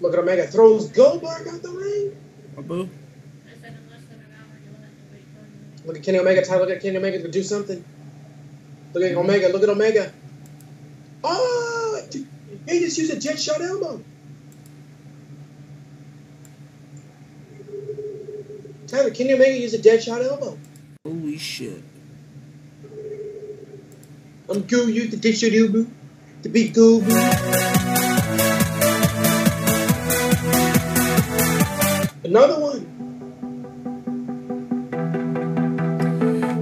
Look at Omega throws Goldberg out the ring. Abu. I said in less than an hour you'll have to wait for me. Look at Kenny Omega. Ty, look at Kenny Omega to do something. Look at Omega. Look at Omega. Oh, he just used a jet shot elbow. Tyler, Kenny Omega used a dead shot elbow. Holy shit. I'm gonna use the shot elbow to beat Goldberg. Another one.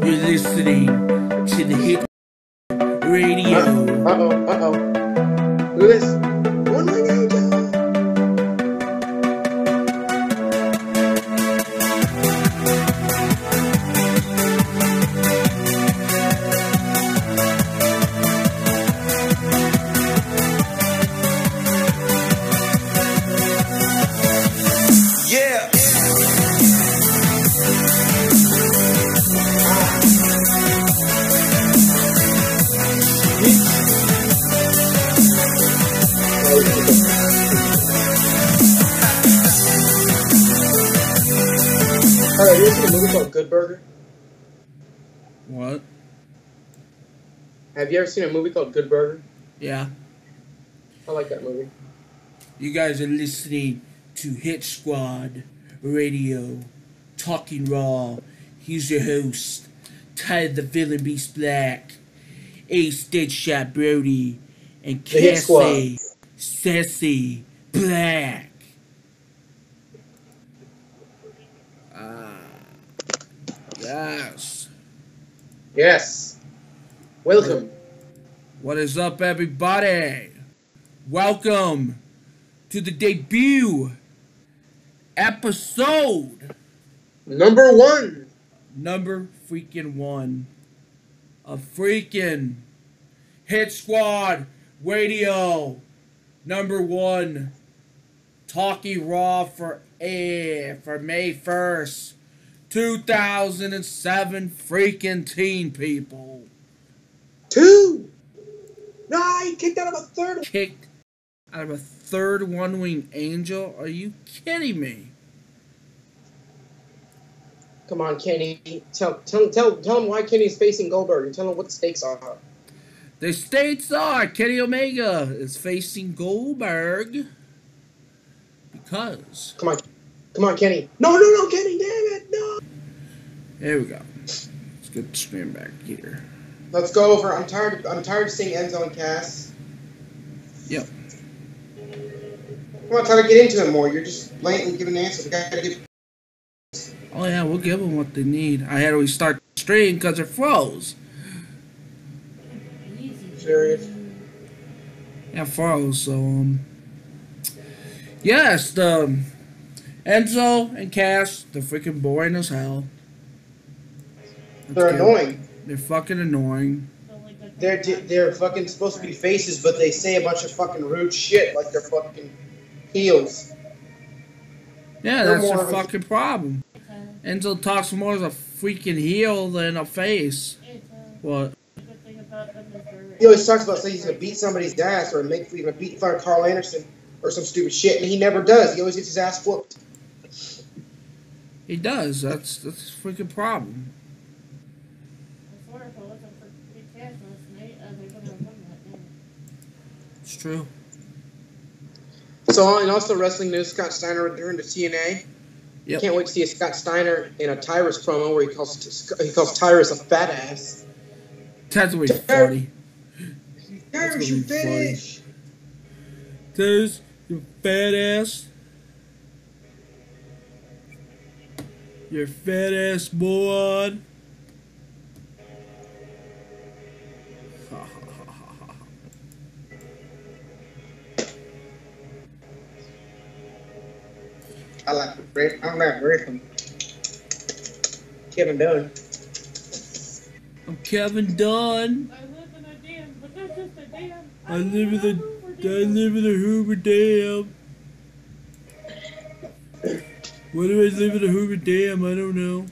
You're listening to the Hit Radio. Uh oh, uh oh. Look movie called Good Burger? What? Have you ever seen a movie called Good Burger? Yeah. I like that movie. You guys are listening to Hit Squad Radio, Talking Raw. He's your host, Ty the Villain Beast Black, Ace Deadshot Brody, and The Hit Squad. Cassie Sassy Black. Ah, yes. Yes. Welcome. What is up, everybody? Welcome to the debut episode Number one. number freaking one of freaking Hit Squad Radio number one Talking Raw for air for May 1st 2007 freaking teen people Two. No, he kicked out of a third. kicked out of a third one winged angel are you kidding me Come on, Kenny. Tell tell tell tell him why Kenny's facing Goldberg and tell him what the stakes are. The states are Kenny Omega is facing Goldberg because Come on. Come on, Kenny. No, no, no, Kenny, no. There we go. Let's get the screen back here. Let's go over. I'm tired. I'm tired of seeing Enzo and Cass. Yep. Come on, try to get into it more. You're just blatantly giving answers. We gotta give. Oh yeah, we'll give them what they need. I had to restart the stream because it froze. Serious. Yeah, froze. So um, yes, the Enzo and Cass, they're freaking boring as hell. They're 'em. annoying. They're fucking annoying. Don't like that. They're they're fucking supposed to be faces, but they say a bunch of fucking rude shit like they're fucking heels. Yeah, They're that's more the a- fucking problem. Enzo talks more as a freaking heel than a face. What? The good thing about them is they're. He always talks about saying he's gonna beat somebody's ass or make he's gonna beat fun of Karl Anderson or some stupid shit, and he never does. He always gets his ass whooped. He does. That's that's a freaking problem. I swear if it wasn't for Big Cass last night, uh, they would have won that game. It's true. So, and also wrestling news: Scott Steiner returned to TNA. Yep. Can't wait to see a Scott Steiner in a Tyrus promo where he calls he calls Tyrus a fat ass. That's gonna be funny. Tyrus, you funny. finish. There's you fat ass. You fat ass moron. I like Rick. I like Rick. Kevin Dunn. I'm Kevin Dunn. I live in a dam, but that's just a dam. I live in the Hoover I Dam. live in the Hoover Dam. Why do I live in the Hoover Dam? I don't know.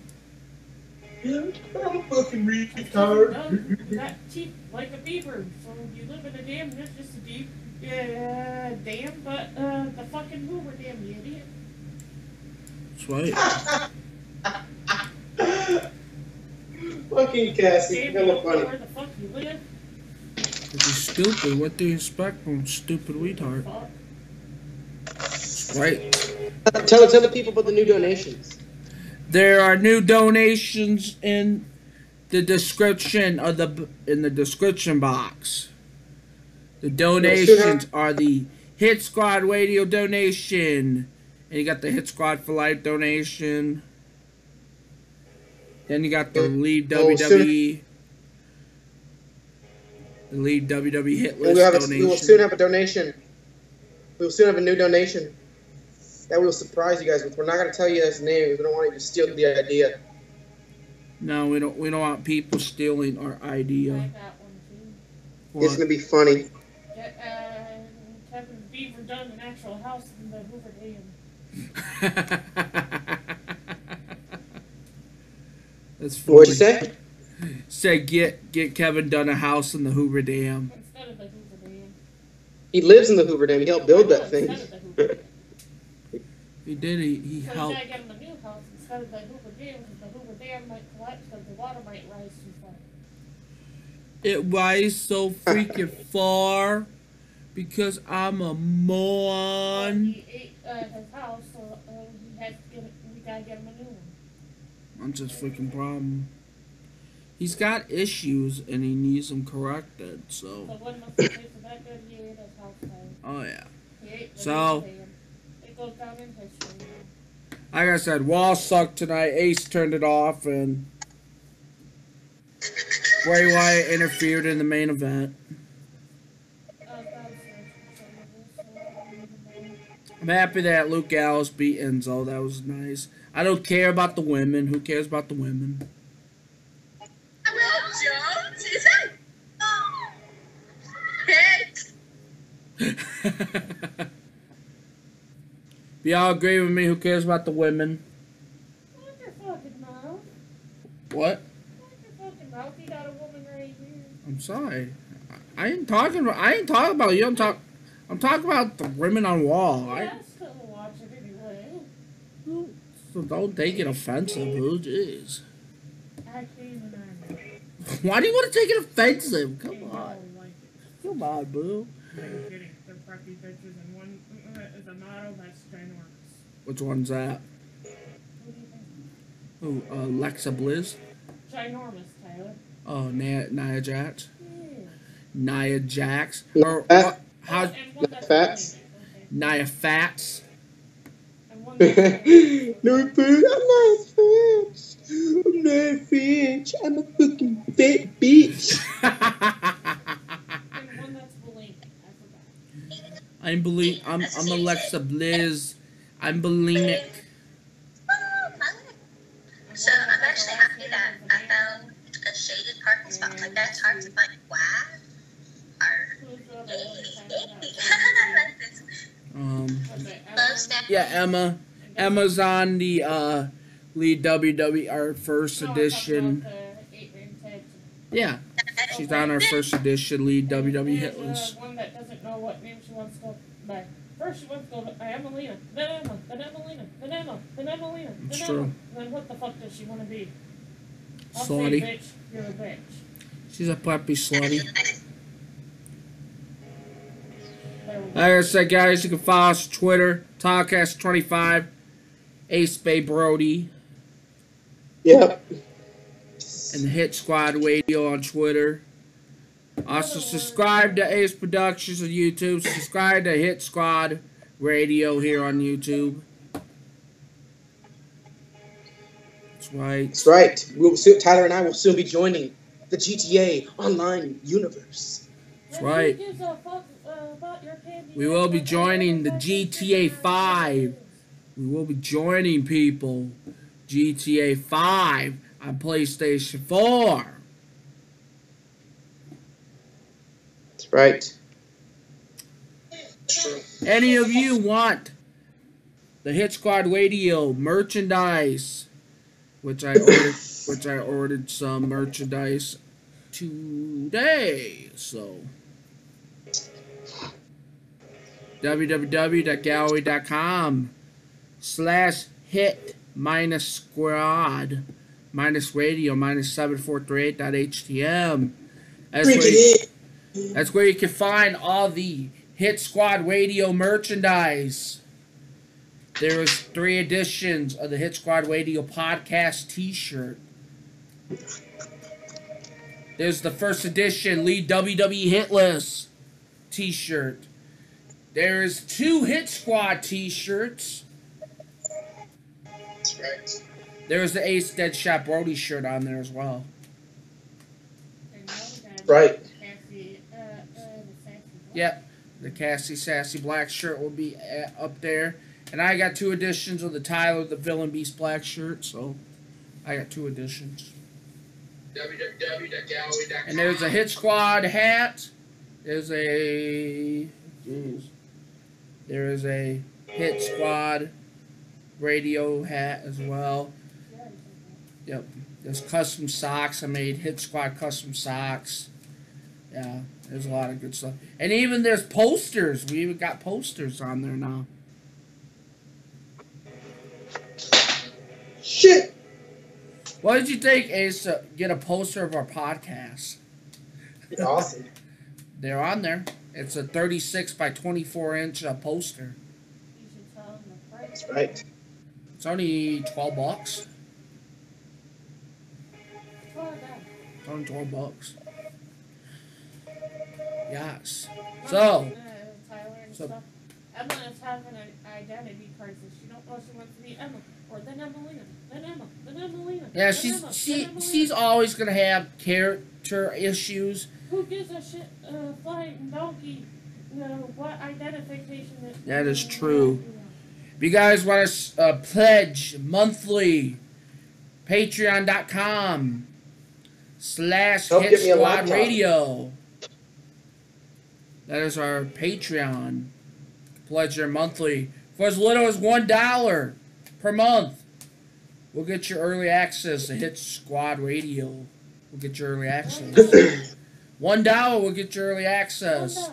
I'm fucking Done. That cheap like a beaver. So you live in a dam, and it's just a deep. Yeah, Dam, but uh, the fucking Hoover Dam, you idiot. That's right. Fucking Cassie, you hella don't funny. where the fuck you live. If stupid, what do you expect from stupid retard? Right. Tell tell the people about the new donations. There are new donations in the description of the in the description box. The donations are the Hit Squad Radio donation, and you got the Hit Squad for Life donation. Then you got the Yeah. Leave Oh, WWE, the Leave WWE Hit We will, List have a, we will soon have a donation. We will soon have a new donation that we will surprise you guys with. We're not going to tell you his name. because We don't want you to steal the idea. No, we don't. We don't want people stealing our I idea. got one too. It's going to be funny. Get, uh, Kevin Beaver done an actual house in the Hoover Dam. That's funny. What'd you say? Said get get Kevin done a house in the Hoover Dam. Instead of the Hoover Dam. He lives in the Hoover Dam. He helped build that thing. Instead of the Hoover Dam. He did. He, he So we helped. gotta get him a new house instead of the Hoover Dam, because the Hoover Dam might collapse because the water might rise too far. It rises so freaking far because I'm a And moron. Uh, his house, so uh, he to get, we gotta get him a new one. That's his freaking problem. He's got issues and he needs them corrected. So So, when the place was that good, he ate his house down. oh yeah. He ate the So- Hoover Dam. It goes down in history. Like I said, Raw sucked tonight. Ace turned it off and Bray Wyatt interfered in the main event. I'm happy that Luke Gallows beat Enzo. That was nice. I don't care about the women. Who cares about the women? Y'all agree with me, who cares about the women? What? I'm sorry. I ain't talking about. I ain't talking about you. I'm talk. I'm talking about the women on Raw. I, I still watch it anyway. so don't take it offensive, boo. Jeez. Actually, even I'm Why do you want to take it offensive? Come I on. like it. Come on, boo. I'm kidding. They're preppy bitches, and one uh, is a model that's ginormous. Which one's that? What do you think? Oh, uh, Alexa Bliss. Ginormous, Tyler. Oh, Nia, Nia Jax. Yeah. Nia Jax. No, Or that- what? How? And one that's Fats? Nia Fats. And no, food. I'm not a bitch. I'm not a bitch. I'm a fucking fat bitch. and one that's bulimic. I forgot. I'm believe. I'm. I'm Alexa Bliss. I'm bulimic. And so one I'm that's actually got happy a that last I name found a shaded parking spot. Like that's hard to find. Wow. Or Who's the other one that's kind of like this. Um. Okay, Love Emma. Stephanie. Yeah, Emma. Emma's on the uh, lead WWE our first No, edition. about the eight-ring tag team. Yeah, she's on our first edition lead WWE hit list. Uh, one that doesn't know what name she wants to go by. First she wants to go by Emmalina, then Emma, then Emmalina, then Emma, then Emmalina, then Emma. true. Then what the fuck does she want to be? I'll Slutty. say bitch, you're a bitch. She's a puppy slutty. There. Like I said, guys, you can follow us on Twitter, Talkcast25, Ace Bay Brody, Yep. and the Hit Squad Radio on Twitter. Also, subscribe to Ace Productions on YouTube. Subscribe to Hit Squad Radio here on YouTube. That's right. That's right. We'll soon, Tyler and I will soon be joining the GTA Online universe. That's right. Gives a fuck, about your candy We will be joining the GTA 5. We will be joining people GTA 5 on PlayStation 4. That's right. Any of you want the Hit Squad Radio merchandise, which I ordered, which I ordered some merchandise today. So www.gallery.com slash hit minus squad minus radio minus 7438.htm. That's where, you, that's where you can find all the Hit Squad Radio merchandise. There is three editions of the Hit Squad Radio podcast T-shirt. There's the first edition Lead WWE Hit List T-shirt. There's two Hit Squad T-shirts. That's right. There's the Ace Deadshot Brody shirt on there as well. And now we got Right. Cassie, uh, uh, the sassy boy. Yep, the Cassie Sassy Black shirt will be up there. And I got two editions of the Tyler the Villain Beast Black shirt, so I got two editions. www.gallery.com. And there's a Hit Squad hat. There's a. Jeez. There is a Hit Squad radio hat as well. Yep. There's custom socks. I made Hit Squad custom socks. Yeah, there's a lot of good stuff. And even there's posters. We even got posters on there now. Shit. What did you think, Ace, to get a poster of our podcast? Awesome. They're on there. It's a 36 by 24 inch uh, poster. You should tell them the price. That's right. It's only 12 bucks. Tell her that. It's only 12 bucks. Yes. So, Tyler and so- stuff. Emma is having an identity crisis. She don't know she wants to be Emma or then Emmalina, then Emma, then Emmalina. yeah, then she's Emma, she she's always gonna have character issues. Who gives a shit? Uh, flying donkey. You know what identification that? That is true. If you guys want to uh, pledge monthly, patreon.com slash Help hit get me a squad radio. That is our Patreon. Pledge your monthly for as little as one dollar per month. We'll get your early access to Hit Squad Radio. We'll get your early access. one dollar will get you early access.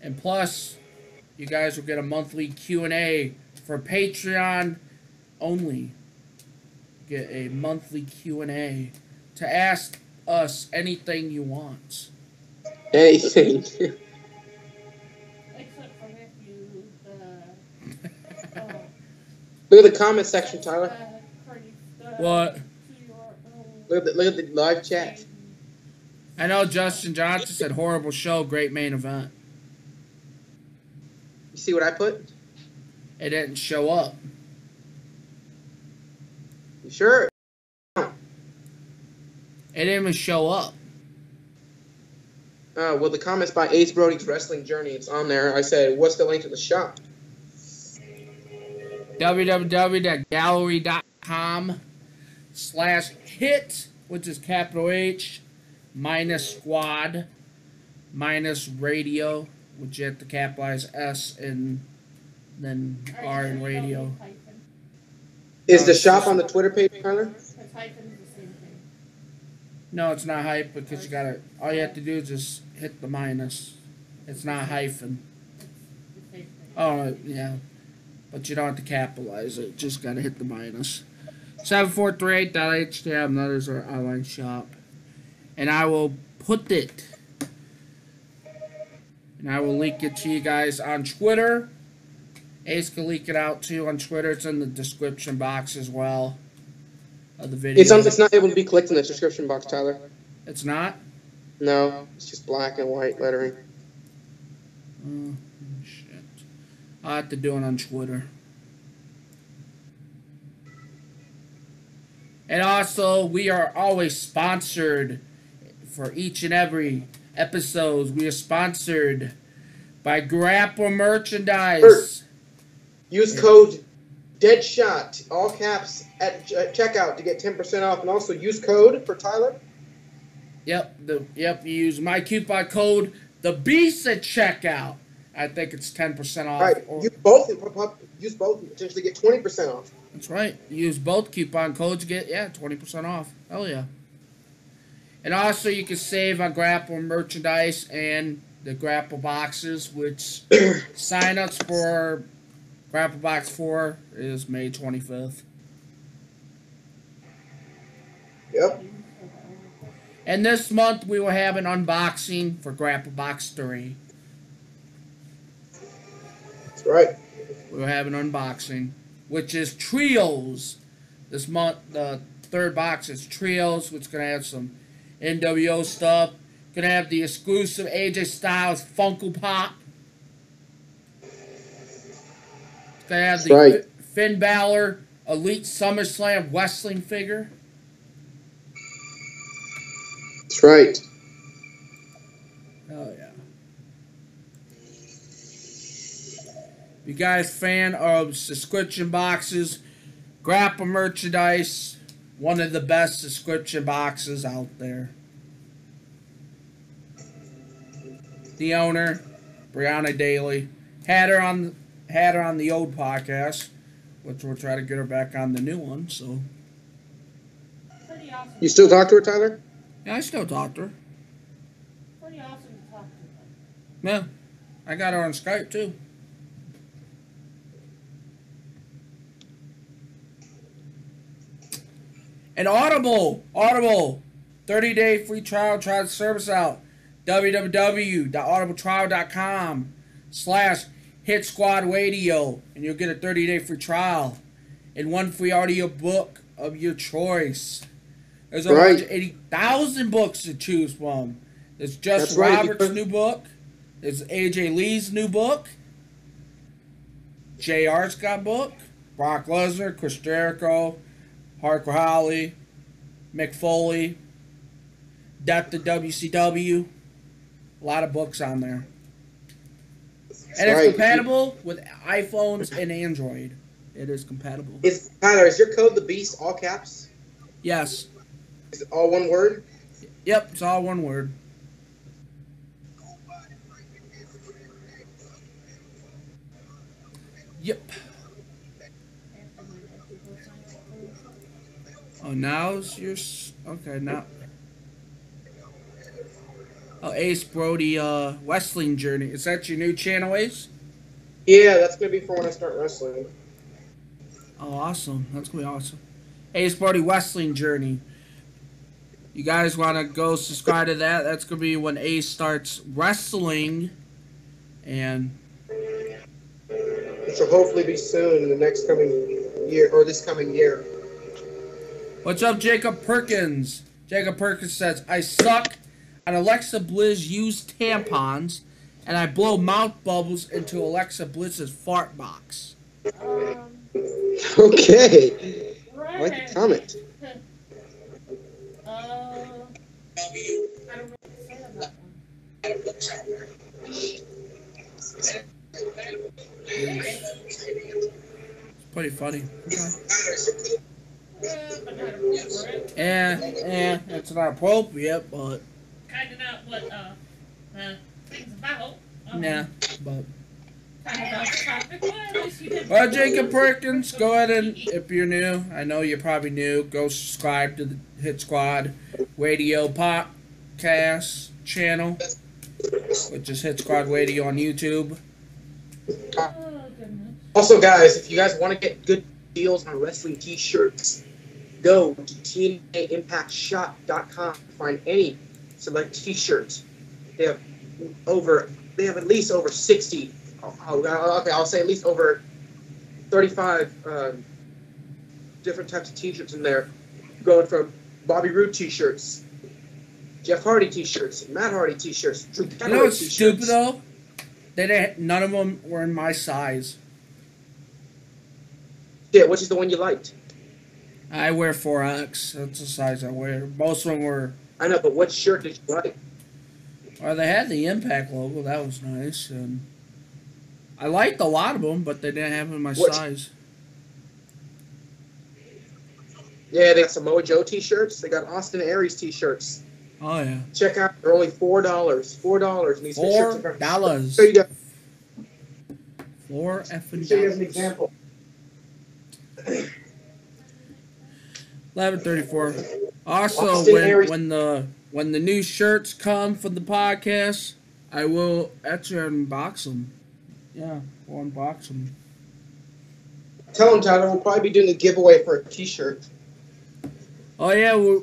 And plus, you guys will get a monthly Q&A for Patreon only. Get a monthly Q&A to ask us anything you want. Anything. Except for if you. Uh, Look at the comment section, Tyler. uh, credit, uh, What? to your own Look at the, look at the live chat. I know Justin Johnson said horrible show, great main event. You see what I put? It didn't show up. You sure? It didn't even show up. Uh, well, the comments by Ace Brody's Wrestling Journey, it's on there. I said, what's the link to the shop? www.gallery.com slash hit, which is capital H, minus squad, minus radio, which you have to capitalize S and then R in radio. Is the uh, shop on the Twitter page, Tyler? Because hyphen is the same thing. No, it's not hype because you gotta, all you have to do is just hit the minus. It's not hyphen. It's the same thing. Oh, yeah. But you don't have to capitalize it. Just got to hit the minus. 743.htm. That is our online shop. And I will put it. And I will link it to you guys on Twitter. Ace can leak it out to you on Twitter. It's in the description box as well of the video. It's, on, it's not able to be clicked in the description box, Tyler. It's not? No, it's just black and white lettering. Oh, shit. I'll have to do it on Twitter. And also, we are always sponsored for each and every episode. We are sponsored by Grapple Merchandise. Use code Deadshot, all caps, at ch- checkout to get 10% off. And also use code for Tyler. Yep, the yep. You use my coupon code the Beast at checkout. I think it's ten percent off. Right. or- Use both. Use both and potentially get 20% off. That's right. Use both coupon codes, get yeah, twenty percent off. Hell yeah. And also you can save on Grapple merchandise and the grapple boxes, which sign-ups for grapple box four is May twenty fifth. Yep. And this month we will have an unboxing for grapple box three. That's right. We'll have an unboxing, which is trios. This month, the third box is trios, which is gonna have some NWO stuff. Gonna have the exclusive AJ Styles Funko Pop. Gonna have the right. Finn Balor Elite SummerSlam wrestling figure. That's right. Oh yeah. You guys fan of subscription boxes, Grapple merchandise, one of the best subscription boxes out there. The owner, Brianna Daly, had her on had her on the old podcast, which we'll try to get her back on the new one. So awesome. You still talk to her, Tyler? yeah, I still talk to her. Pretty awesome to talk to. Yeah, I got her on Skype too. And Audible, Audible, 30 day free trial, try the service out. www.audibletrial.com slash hit squad radio and you'll get a 30 day free trial and one free audio book of your choice. There's over Right. 180,000 books to choose from. There's Just right, Roberts' because- new book. There's AJ Lee's new book. JR's got book. Brock Lesnar, Chris Jericho, Hardcore Holly, Mick Foley, Death to WCW. A lot of books on there. That's And it's compatible with iPhones and Android. It is compatible. Is Tyler? Is your code the Beast? All caps? Yes. Is it all one word? Yep, it's all one word. Yep. Oh, now's your. Okay, now. Oh, Ace Brody, uh, Wrestling Journey. Is that your new channel, Ace? Yeah, that's gonna be for when I start wrestling. Oh, awesome. That's gonna be awesome. Ace Brody Wrestling Journey. You guys want to go subscribe to that? That's gonna be when Ace starts wrestling, and it will hopefully be soon in the next coming year or this coming year. What's up, Jacob Perkins? Jacob Perkins says, "I suck and Alexa Bliss used tampons, and I blow mouth bubbles into Alexa Bliss's fart box." Um, Okay. right. Like the comment. Uh, I don't know what to say on that one. It's pretty funny. Okay. Uh, yeah, not appropriate. Eh, eh, it's not appropriate, but Kind of not what uh, uh, things about. Um, yeah, but. Kind of off the topic. Well, at least you did. Well, Jacob Perkins, go ahead and if you're new, I know you're probably new, go subscribe to the Hit Squad Radio Podcast channel, which is Hit Squad Radio on YouTube. Oh. Also, guys, if you guys want to get good deals on wrestling T-shirts, go to TNAImpactShop.com to find any select T-shirts. They have over, they have at least over sixty. Oh, okay, I'll say at least over thirty-five um, different types of T-shirts in there, going from Bobby Roode T-shirts, Jeff Hardy T-shirts, Matt Hardy T-shirts, Drew You know what's T-shirts. stupid though? They didn't, none of them were in my size. Yeah, which is the one you liked? I wear 4X. That's the size I wear. Most of them were. I know, but what shirt did you like? Well, they had the Impact logo. That was nice, and I liked a lot of them, but they didn't have them in my What- size. Yeah, they got Samoa Joe T-shirts. They got Austin Aries T-shirts. Oh yeah, Check out. They're only four dollars. Four dollars. These four shirts are dollars. So you. Four effing So you as an dollars. example. Eleven thirty-four. Also, Austin when Aries- when the when the new shirts come from the podcast, I will actually unbox them. Yeah, we'll unbox them. Tell them, Tyler. We'll probably be doing a giveaway for a T-shirt. Oh yeah, well,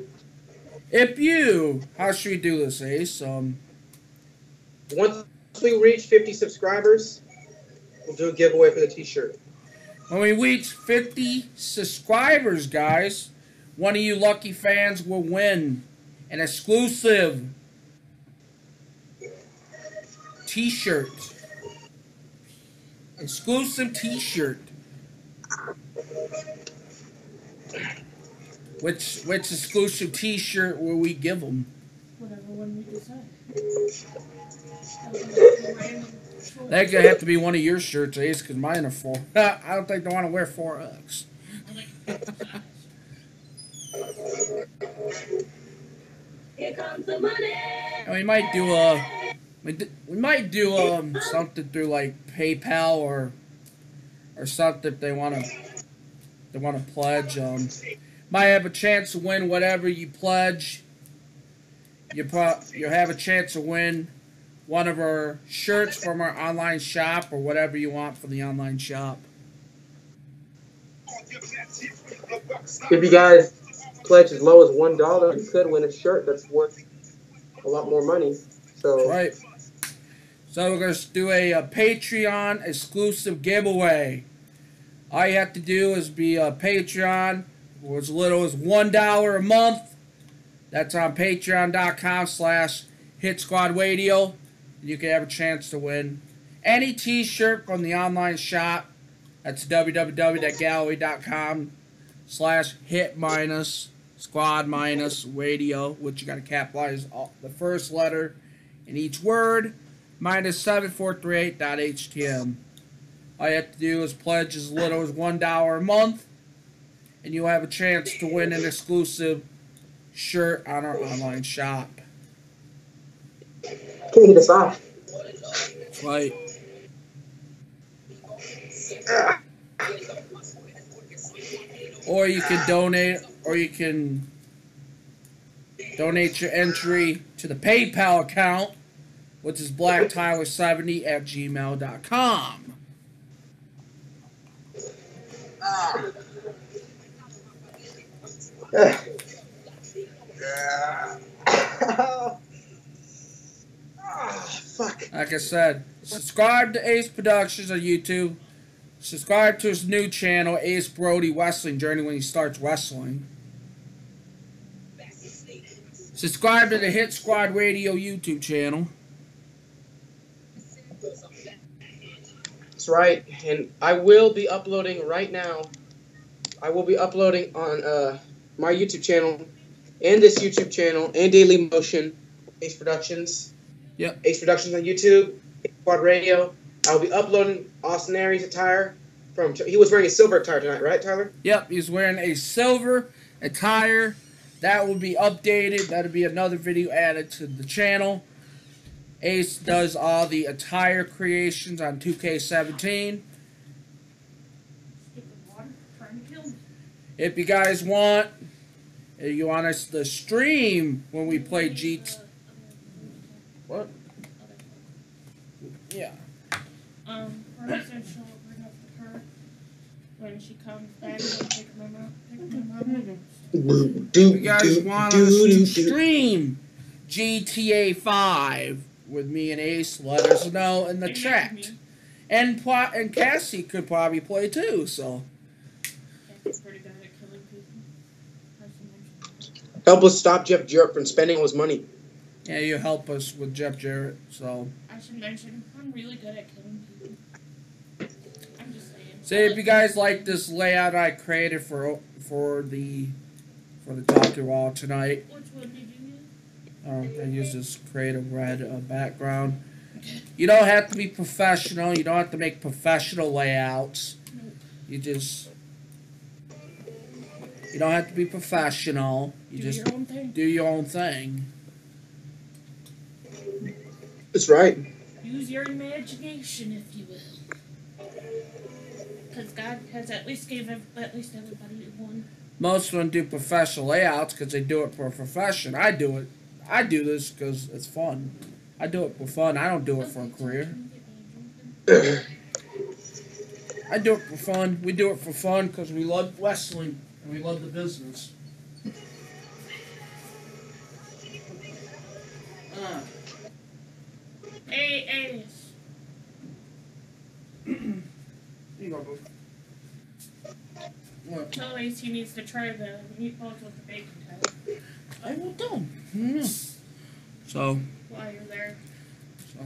if you, how should we do this, Ace? Um, Once we reach 50 subscribers, we'll do a giveaway for the T-shirt. when we reach 50 subscribers, guys, one of you lucky fans will win an exclusive T-shirt. Exclusive T-shirt. Which which exclusive T-shirt will we give them? Whatever one we decide. That'll be a random choice. That gonna have to be one of your shirts, Ace, because mine are four. I don't think they want to wear four X. Here comes the money. And we might do a we, might do um something through like PayPal or or something if they want to they want to pledge. Um, might have a chance to win whatever you pledge. You pro you'll have a chance to win one of our shirts from our online shop or whatever you want from the online shop. If you guys pledge as low as one dollar, you could win a shirt that's worth a lot more money. So Right. So we're gonna do a, a Patreon exclusive giveaway. All you have to do is be a Patreon for as little as one dollar a month. That's on patreon.com slash hit squad radio. You can have a chance to win any t-shirt from the online shop. That's www.gallery.com slash hit minus squad minus radio, which you gotta capitalize all, the first letter in each word, minus 7438.htm. All you have to do is pledge as little as $1 a month, and you'll have a chance to win an exclusive shirt on our online shop. can you get us off? Right. Or you can donate, or you can donate your entry to the PayPal account, which is blacktyler70 at gmail.com. Ah, fuck. Like I said, subscribe to Ace Productions on YouTube. Subscribe to his new channel, Ace Brody Wrestling Journey, when he starts wrestling. Subscribe to the Hit Squad Radio YouTube channel. That's right. And I will be uploading right now. I will be uploading on uh, my YouTube channel and this YouTube channel and Daily Motion, Ace Productions. Yep. Ace Productions on YouTube, Ace Squad Radio. I will be uploading Austin Aries attire from. He was wearing a silver attire tonight, right, Tyler? Yep, he's wearing a silver attire. That will be updated. That'll be another video added to the channel. Ace does all the attire creations on 2K17. Stupid water trying to kill me. If you guys want, you want us to stream when we play G. What? Yeah. Um, Bernie said she'll bring up the car when she comes back and pick my mom. Pick my mom. If you guys want us to stream GTA 5 with me and Ace, let us know in the They chat. And Pla- and Cassie could probably play too. So She's pretty good at killing people. As you mentioned. Help us stop Jeff Jarrett from spending all his money. yeah, you help us with Jeff Jarrett. So I should mention I'm really good at killing people. I'm just saying. say if you guys like this layout I created for for the for the Doctor Wall tonight. Which one did you use? Uh, I use this creative red uh, background. You don't have to be professional. You don't have to make professional layouts. You just you don't have to be professional. You Do just your own thing. do your own thing. That's right. Use your imagination, if you will. Because God has at least gave at least everybody one. Most of them do professional layouts because they do it for a profession. I do it. I do this because it's fun. I do it for fun. I don't do it for a career. I do it for fun. We do it for fun because we love wrestling and we love the business. Uh, Hey, Ace. you go, boo. What? Tell Ace he needs to try the meatballs with the bacon type I will do. Yeah. So, while you're there. so.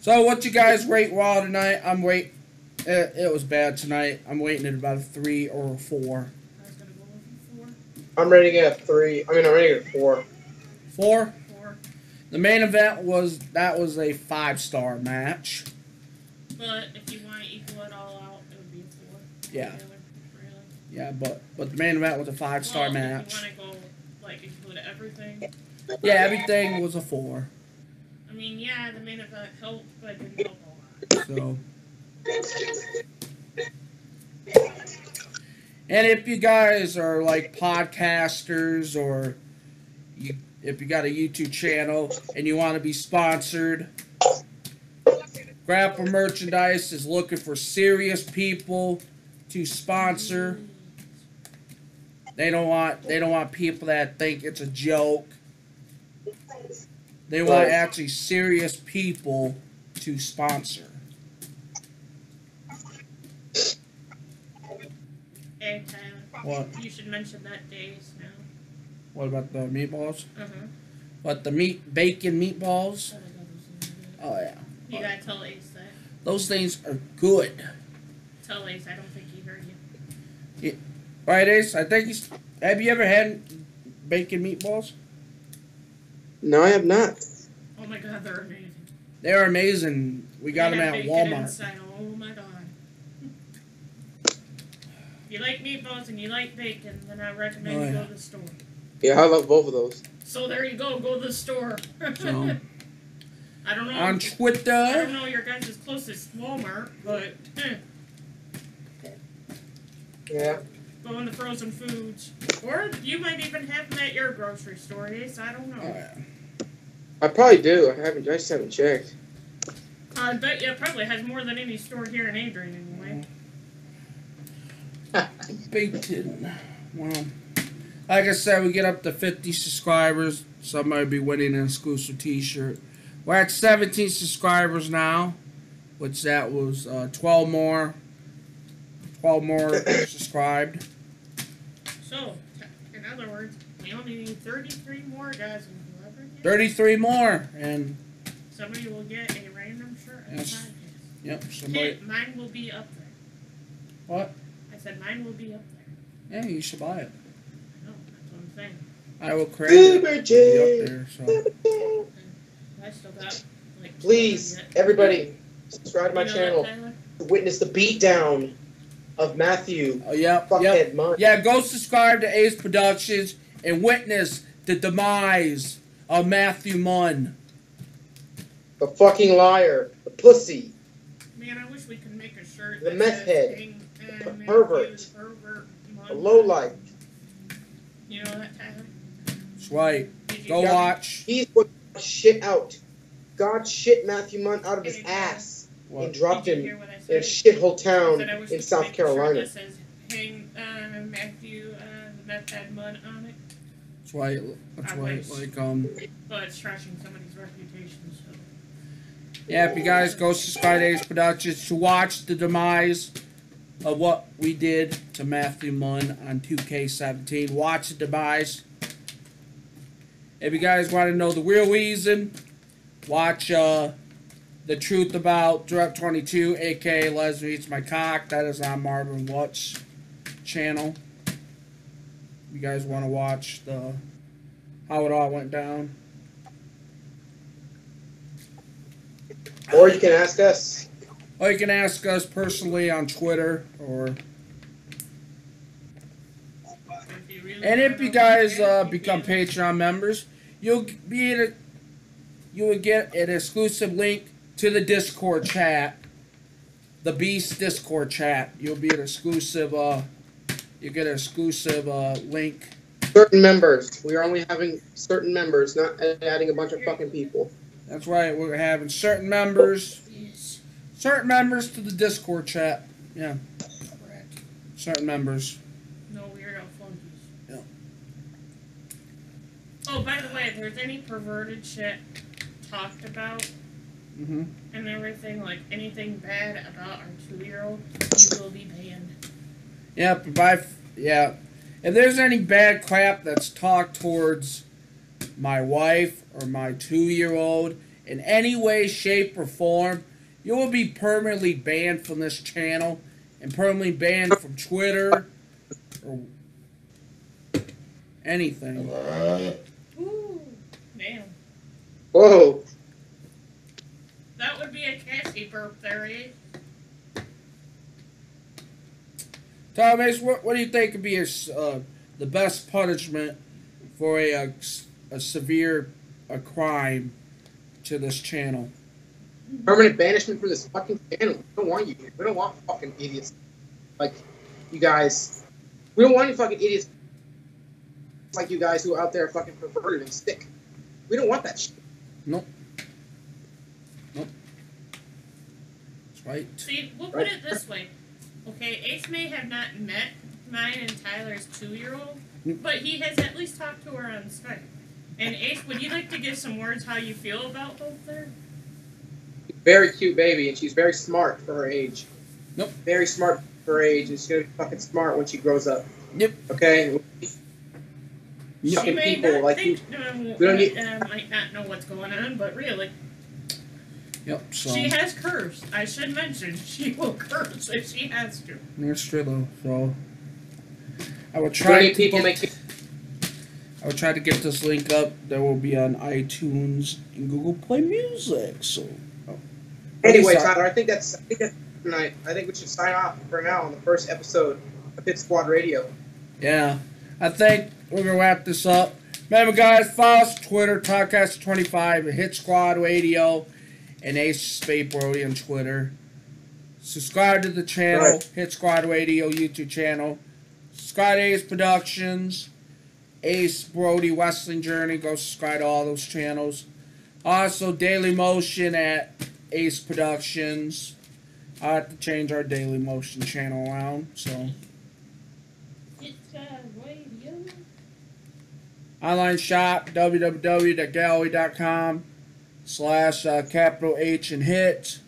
So, what you guys rate Raw tonight? I'm wait. It, it was bad tonight. I'm waiting at about a three or a four. I was gonna go with four. I'm rating it a three. I mean, I'm rating it a four. Four. The main event was that was a five star match. But if you want to equal it all out, it would be a four. Yeah. Really. Yeah, but but the main event was a five star well, match. If you want to go like include everything, Yeah, everything was a four. I mean, yeah, the main event helped, but it didn't help a lot. So. And if you guys are like podcasters or you, if you got a YouTube channel and you want to be sponsored, Grapple Merchandise is looking for serious people to sponsor. They don't want they don't want people that think it's a joke. They want actually serious people to sponsor. Hey, Tyler, What? you should mention that days now. What about the meatballs? Uh huh. What the meat bacon meatballs? Oh yeah, You gotta tell Ace that. those things are good. Tell Ace I don't think he heard you. Yeah. Right, Ace? I think he's. Have you ever had bacon meatballs? No, I have not. Oh my god, they're amazing. They're amazing. We got They them at bacon Walmart. Inside. Oh my god. If you like meatballs and you like bacon, then I recommend Oh, you go to the store. Yeah, I love both of those. So there you go, go to the store. So, I don't know. on Twitter. I don't know your guys' closest Walmart, but eh, Yeah. go in the frozen foods. Or you might even have them at your grocery store, Ace. I don't know. oh, yeah. I probably do. I haven't. I just haven't checked. I bet you it probably has more than any store here in Adrian anyway. bacon. Well, like I said, we get up to 50 subscribers. Somebody be winning an exclusive T-shirt. We're at 17 subscribers now, which that was uh, 12 more. 12 more subscribed. So, in other words, we only need 33 more guys, and whoever 33 more, and somebody will get a random shirt Yes. the yep, somebody. Hey, mine will be up there. What? I said mine will be up there. Yeah, you should buy it. No, I'm saying. I will create it. It'll J. up there. So I still got like. Please, everybody, subscribe to my channel. to Witness the beatdown of Matthew oh, yep, Fuckhead yep. Yeah, go subscribe to Ace Productions and witness the demise of Matthew Munn. The fucking liar. The pussy. Man, I wish we could make a shirt. The meth head. King, uh, The pervert. the pervert, The lowlife. You know that, Tyler? That's right. Go Yeah. watch. He's what shit out. God shit Matthew Munn out of his ass and dropped him hear what I in a shithole town I wish in South make a shirt Carolina. That says hang uh, Matthew uh, the meth Munn on it, That's why. That's I why. wish. Like um. but it's trashing somebody's reputation. So Yeah, if you guys go subscribe to Ace Productions to watch the demise of what we did to Matthew Munn on 2K17, watch the demise. If you guys want to know the real reason, watch uh, the truth about Direct 22, aka Leslie Eats My Cock. That is on Marvin Watts channel. You guys want to watch the how it all went down? Or you can ask us. Or you can ask us personally on Twitter, or if you really and if you guys uh, become. Patreon members, you'll be able, you will get an exclusive link to the Discord chat, the Beast Discord chat. You'll be an exclusive. Uh, you get an exclusive uh, link Certain members. We are only having certain members, not adding a bunch of fucking people. That's right. We're having certain members. Certain members to the Discord chat. Yeah, Correct. certain members. No weirdo flunkies. Yeah. Oh, by the way, if there's any perverted shit talked about hmm and everything, like anything bad about our two-year-old, you will be banned. Yeah, but by yeah, if there's any bad crap that's talked towards my wife or my two-year-old in any way, shape, or form, you will be permanently banned from this channel and permanently banned from Twitter or anything. Ooh, damn. Whoa. That would be a Cassie burp there, eh? Thomas, what, what do you think would be a s uh, the best punishment for a a severe a crime to this channel? Permanent banishment from this fucking channel. We don't want you. here. We don't want fucking idiots like you guys. We don't want any fucking idiots like you guys who are out there fucking perverted and sick. We don't want that shit. That's right. See, we'll put it this way. Okay, Ace may have not met mine and Tyler's two-year-old, hmm. but he has at least talked to her on Skype. And Ace, would you like to give some words how you feel about both there? Very cute baby, and she's very smart for her age. Nope. Very smart for her age, and she's gonna be fucking smart when she grows up. Yep. Okay. Yep. Fucking she may people not like think, um, we don't need- uh, might not know what's going on, but really, Yep. So she has curves. I should mention, she will curse if she has to. That's true though. So I will try to people get, make I will try to get this link up. That will be on iTunes and Google Play Music. So Anyway. Tyler, I think that's I think that's tonight. I think we should sign off for now on the first episode of Hit Squad Radio. yeah, I think we're gonna wrap this up. Remember, guys, follow us Twitter, Podcast25, Hit Squad Radio, and Ace Spade Brody on Twitter. Subscribe to the channel, Right. Hit Squad Radio YouTube channel. Subscribe to Ace Productions, Ace Brody Wrestling Journey. Go subscribe to all those channels. Also, Daily Motion at Ace Productions. I have to change our Daily Motion channel around, so. Online shop www.gallery.com slash uh, capital H and hit.